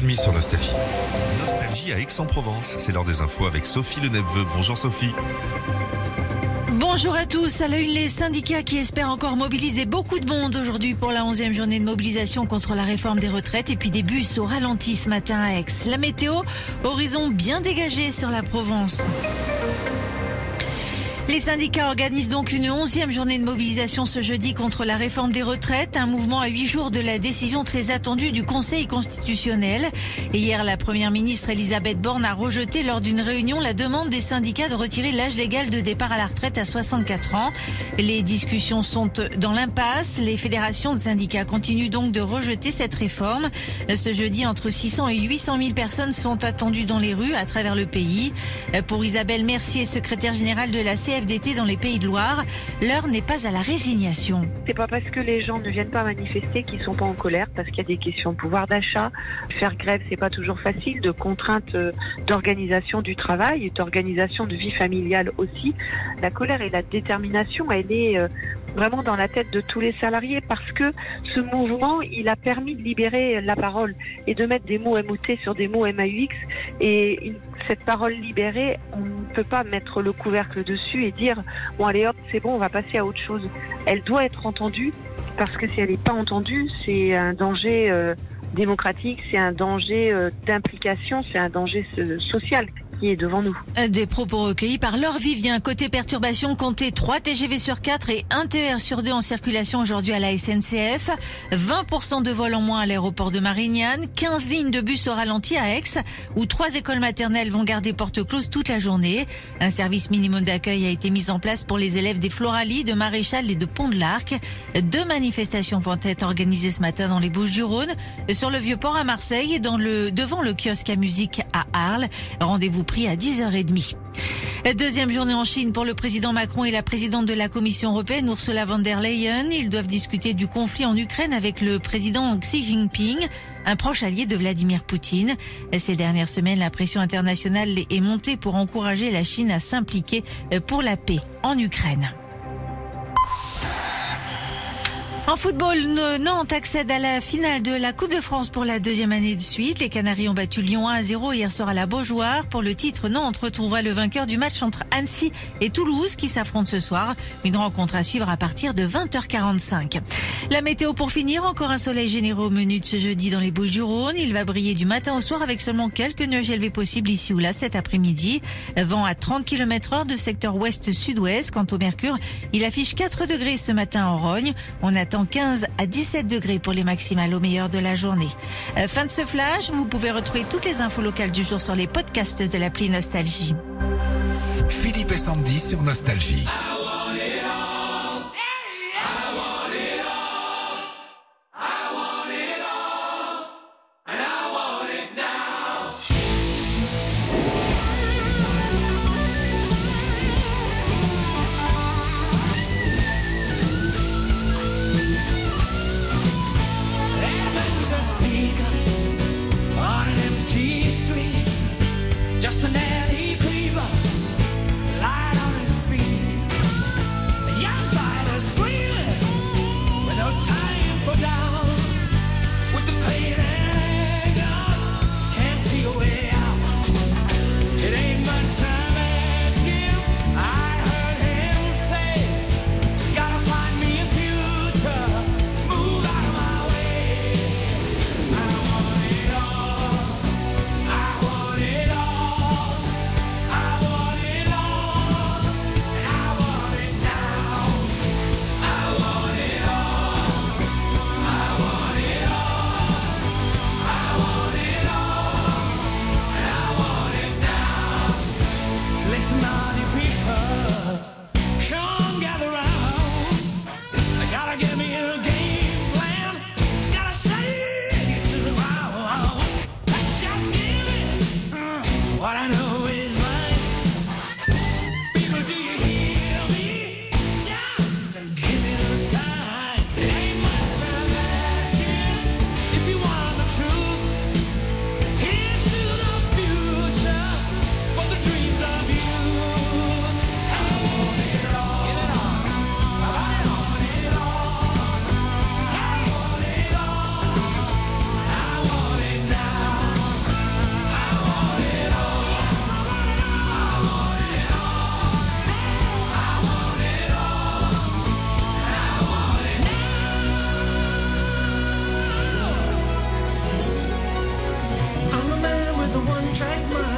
9h30 sur Nostalgie. Nostalgie à Aix-en-Provence. C'est l'heure des infos avec Sophie Leneveux. Bonjour Sophie. Bonjour à tous. À la une, les syndicats qui espèrent encore mobiliser beaucoup de monde aujourd'hui pour la 11e journée de mobilisation contre la réforme des retraites et puis des bus au ralenti ce matin à Aix. La météo, horizon bien dégagé sur la Provence. Les syndicats organisent donc une onzième journée de mobilisation ce jeudi contre la réforme des retraites, un mouvement à huit jours de la décision très attendue du Conseil constitutionnel. Et hier, la première ministre Elisabeth Borne a rejeté lors d'une réunion la demande des syndicats de retirer l'âge légal de départ à la retraite à 64 ans. Les discussions sont dans l'impasse. Les fédérations de syndicats continuent donc de rejeter cette réforme. Ce jeudi, entre 600 et 800 000 personnes sont attendues dans les rues à travers le pays. Pour Isabelle Mercier, secrétaire générale de la d'été dans les Pays de Loire. L'heure n'est pas à la résignation. C'est pas parce que les gens ne viennent pas manifester qu'ils sont pas en colère, parce qu'il y a des questions de pouvoir d'achat. Faire grève, c'est pas toujours facile, de contraintes euh, d'organisation du travail, d'organisation de vie familiale aussi. La colère et la détermination, elle est euh, vraiment dans la tête de tous les salariés parce que ce mouvement, il a permis de libérer la parole et de mettre des mots MOT sur des mots MAUX et une cette parole libérée, on ne peut pas mettre le couvercle dessus et dire bon allez hop c'est bon on va passer à autre chose. Elle doit être entendue parce que si elle n'est pas entendue c'est un danger euh, démocratique, c'est un danger euh, d'implication, c'est un danger euh, devant nous. Des propos recueillis par Laure Vivien. Côté perturbation, comptez 3 TGV sur 4 et 1 TER sur 2 en circulation aujourd'hui à la SNCF. 20% de vols en moins à l'aéroport de Marignane. 15 lignes de bus au ralenti à Aix, où trois écoles maternelles vont garder porte close toute la journée. Un service minimum d'accueil a été mis en place pour les élèves des Floralies, de Maréchal et de Pont de l'Arc. Deux manifestations vont être organisées ce matin dans les Bouches du Rhône, sur le Vieux-Port à Marseille et devant le kiosque à musique à Arles. Rendez-vous pris à 10h30. Deuxième journée en Chine pour le président Macron et la présidente de la Commission européenne, Ursula von der Leyen. Ils doivent discuter du conflit en Ukraine avec le président Xi Jinping, un proche allié de Vladimir Poutine. Ces dernières semaines, la pression internationale est montée pour encourager la Chine à s'impliquer pour la paix en Ukraine. En football, Nantes accède à la finale de la Coupe de France pour la deuxième année de suite. Les Canaries ont battu Lyon 1 à 0 hier soir à la Beaujoire. Pour le titre, Nantes retrouvera le vainqueur du match entre Annecy et Toulouse qui s'affrontent ce soir. Une rencontre à suivre à partir de 20h45. La météo pour finir, encore un soleil généreux au menu de ce jeudi dans les Bouches du Rhône. Il va briller du matin au soir avec seulement quelques nuages élevés possibles ici ou là cet après-midi. Vent à 30 km heure de secteur ouest-sud-ouest. Quant au mercure, il affiche 4 degrés ce matin en Rogne. 15 à 17 degrés pour les maximales au meilleur de la journée. Euh, fin de ce flash, vous pouvez retrouver toutes les infos locales du jour sur les podcasts de l'appli Nostalgie. Philippe et Sandy sur Nostalgie. time. naughty people. drank my